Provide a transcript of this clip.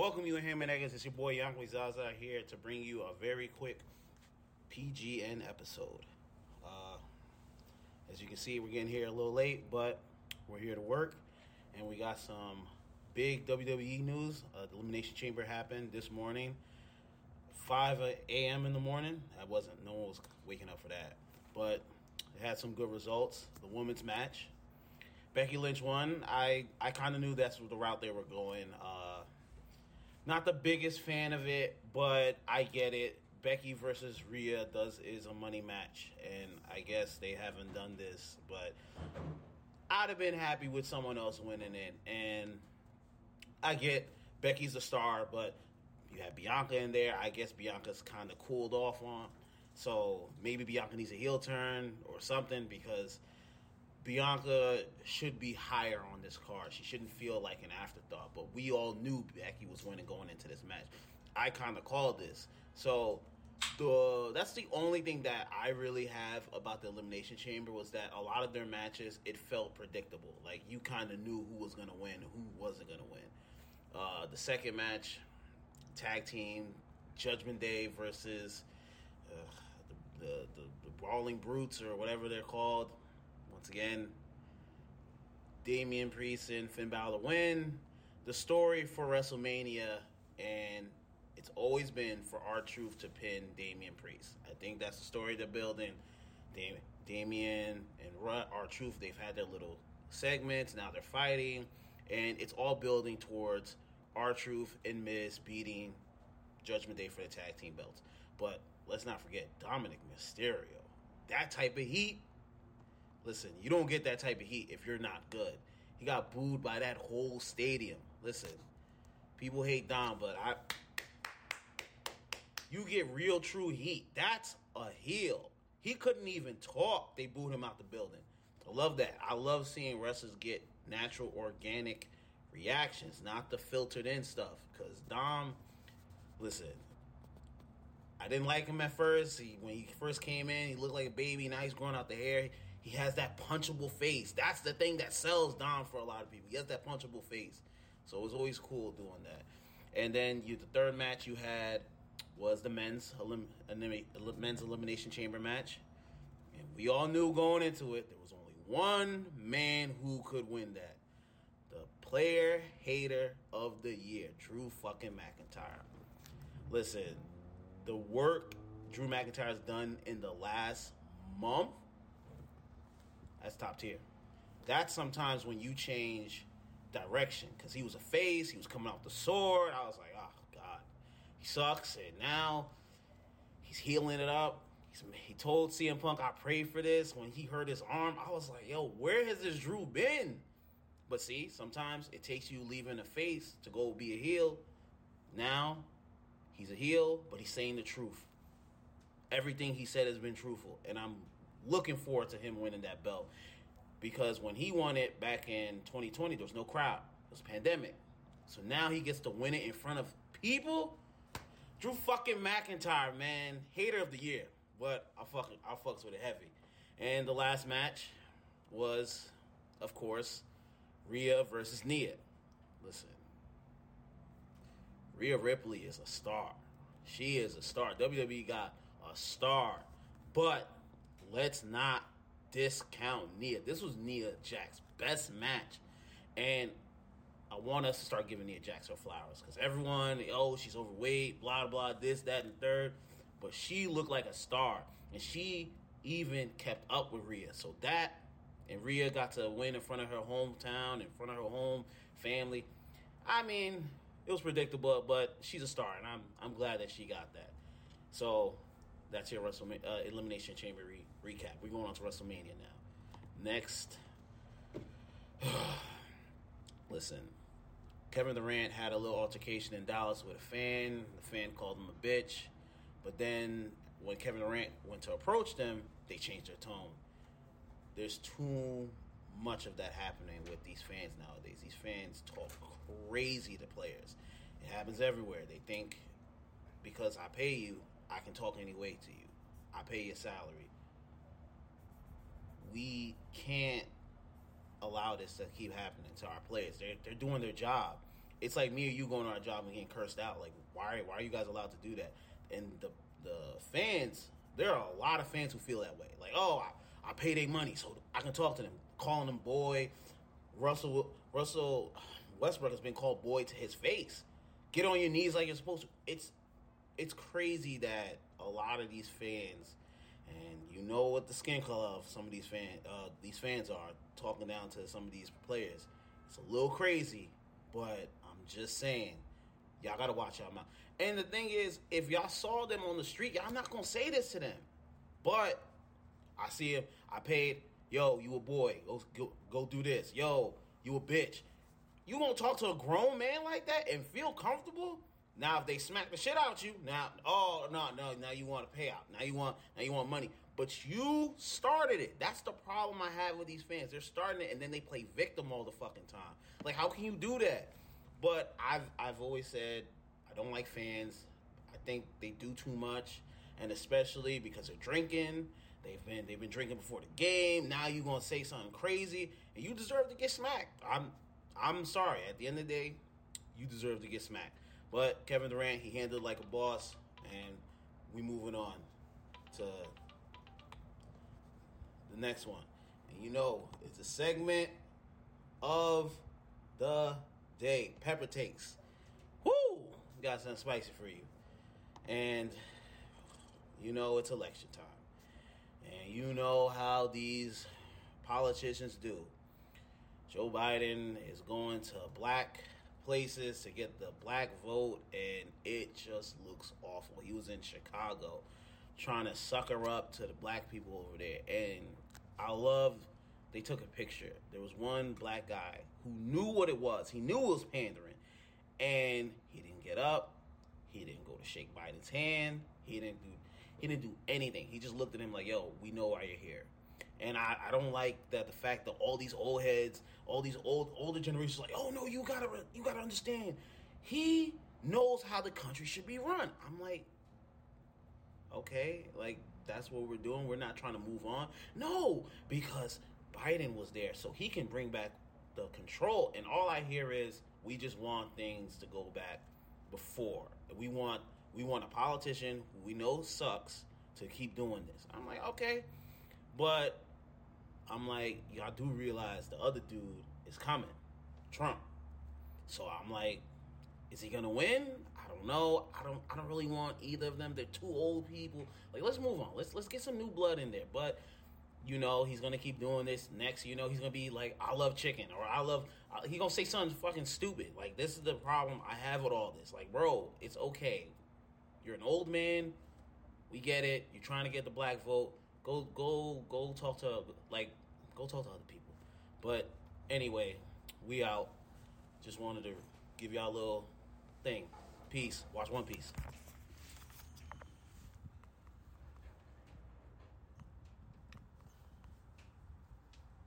Welcome you, Ham and Eggs. It's your boy Yanquoi Zaza here to bring you a very quick PGN episode. Uh, as you can see, we're getting here a little late, but we're here to work, and we got some big WWE news. Uh, the Elimination Chamber happened this morning, 5 a.m. in the morning. I wasn't, no one was waking up for that, but it had some good results. The women's match, Becky Lynch won. I I kind of knew that's the route they were going. Uh, not the biggest fan of it, but I get it. Becky versus Rhea does is a money match, and I guess they haven't done this, but I'd have been happy with someone else winning it. And I get Becky's a star, but you have Bianca in there. I guess Bianca's kind of cooled off on, so maybe Bianca needs a heel turn or something because Bianca should be higher on this card. She shouldn't feel like an afterthought. But we all knew Becky was winning going into this match. I kind of called this. So the that's the only thing that I really have about the Elimination Chamber was that a lot of their matches it felt predictable. Like you kind of knew who was going to win, who wasn't going to win. Uh, the second match, tag team, Judgment Day versus uh, the, the, the the Brawling Brutes or whatever they're called once again, Damian Priest and Finn Balor win. The story for WrestleMania, and it's always been for R-Truth to pin Damian Priest. I think that's the story they're building. Dam- Damian and R-Truth, they've had their little segments. Now they're fighting, and it's all building towards R-Truth and Miz beating Judgment Day for the tag team belts. But let's not forget Dominic Mysterio. That type of heat Listen, you don't get that type of heat if you're not good. He got booed by that whole stadium. Listen, people hate Dom, but I you get real true heat. That's a heel. He couldn't even talk. They booed him out the building. I love that. I love seeing wrestlers get natural, organic reactions, not the filtered in stuff. Because Dom, listen, I didn't like him at first. He, when he first came in, he looked like a baby. Now he's growing out the hair. He has that punchable face. That's the thing that sells Dom for a lot of people. He has that punchable face. So it was always cool doing that. And then you, the third match you had was the men's elim, men's elimination chamber match, and we all knew going into it there was only one man who could win that. The player hater of the year, Drew fucking McIntyre. Listen, the work Drew McIntyre's done in the last month that's top tier. That's sometimes when you change direction because he was a face. He was coming off the sword. I was like, oh god, he sucks. And now he's heeling it up. He's, he told CM Punk, I prayed for this. When he hurt his arm, I was like, yo, where has this Drew been? But see, sometimes it takes you leaving a face to go be a heel. Now he's a heel, but he's saying the truth. Everything he said has been truthful, and I'm looking forward to him winning that belt because when he won it back in 2020, there was no crowd. It was a pandemic. So now he gets to win it in front of people. Drew fucking McIntyre, man, hater of the year. But I fucking I fucks with it heavy. And the last match was, of course, Rhea versus Nia. Listen, Rhea Ripley is a star. She is a star. WWE got a star, but let's not discount Nia. This was Nia Jax's best match. And I want us to start giving Nia Jax her flowers because everyone, oh, she's overweight, blah, blah, this, that, and third. But she looked like a star. And she even kept up with Rhea. So that, and Rhea got to win in front of her hometown, in front of her home family. I mean, it was predictable, but she's a star, and I'm I'm glad that she got that. So that's your WrestleMania uh, Elimination Chamber re- recap. We're going on to WrestleMania now. Next, listen, Kevin Durant had a little altercation in Dallas with a fan. The fan called him a bitch, but then when Kevin Durant went to approach them, they changed their tone. There's too much of that happening with these fans nowadays. These fans talk crazy to players. It happens everywhere. They think because I pay you, I can talk any way to you. I pay your salary. We can't allow this to keep happening to our players. They're, they're doing their job. it's like me or you going to our job and getting cursed out. Like, why why are you guys allowed to do that? And the the fans, there are a lot of fans who feel that way. Like, oh, I, I pay their money so I can talk to them, calling them boy. Russell Russell Westbrook has been called boy to his face. Get on your knees like you're supposed to. It's it's crazy that a lot of these fans, and you know what the skin color of some of these fan uh, these fans are talking down to some of these players. It's a little crazy, but I'm just saying, y'all gotta watch mouth. And the thing is, if y'all saw them on the street, y'all not gonna say this to them. But I see him. I paid. Yo, you a boy. Go go, go do this. Yo, you a bitch. You won't talk to a grown man like that and feel comfortable? Now, if they smack the shit out you, now, oh no, no, now you want a payout. Now you want, now you want money. But you started it. That's the problem I have with these fans. They're starting it and then they play victim all the fucking time. Like, how can you do that? But I've, I've always said I don't like fans. I think they do too much, and especially because they're drinking. They've been, they've been drinking before the game. Now you're gonna say something crazy, and you deserve to get smacked. I'm, I'm sorry. At the end of the day, you deserve to get smacked. But Kevin Durant, he handled like a boss, and we moving on to the next one. And you know, it's a segment of the day. Pepper takes. Woo! Got something spicy for you. And you know it's election time. And you know how these politicians do. Joe Biden is going to black places to get the black vote, and it just looks awful. He was in Chicago trying to sucker up to the black people over there, and I love they took a picture. There was one black guy who knew what it was. He knew it was pandering, and he didn't get up. He didn't go to shake Biden's hand. He didn't do. He didn't do anything. He just looked at him like, "Yo, we know why you're here." And I, I don't like that the fact that all these old heads, all these old older generations, like, oh no, you gotta you gotta understand. He knows how the country should be run. I'm like, okay, like that's what we're doing. We're not trying to move on. No, because Biden was there, so he can bring back the control. And all I hear is we just want things to go back before. We want we want a politician we know sucks to keep doing this. I'm like, okay, but I'm like, y'all do realize the other dude is coming, Trump. So I'm like, is he gonna win? I don't know. I don't. I don't really want either of them. They're two old people. Like, let's move on. Let's let's get some new blood in there. But you know, he's gonna keep doing this. Next, you know, he's gonna be like, I love chicken, or I love. Uh, he gonna say something fucking stupid. Like, this is the problem I have with all this. Like, bro, it's okay. You're an old man. We get it. You're trying to get the black vote. Go, go, go talk to like, go talk to other people. But anyway, we out. Just wanted to give y'all a little thing. Peace. Watch One Piece.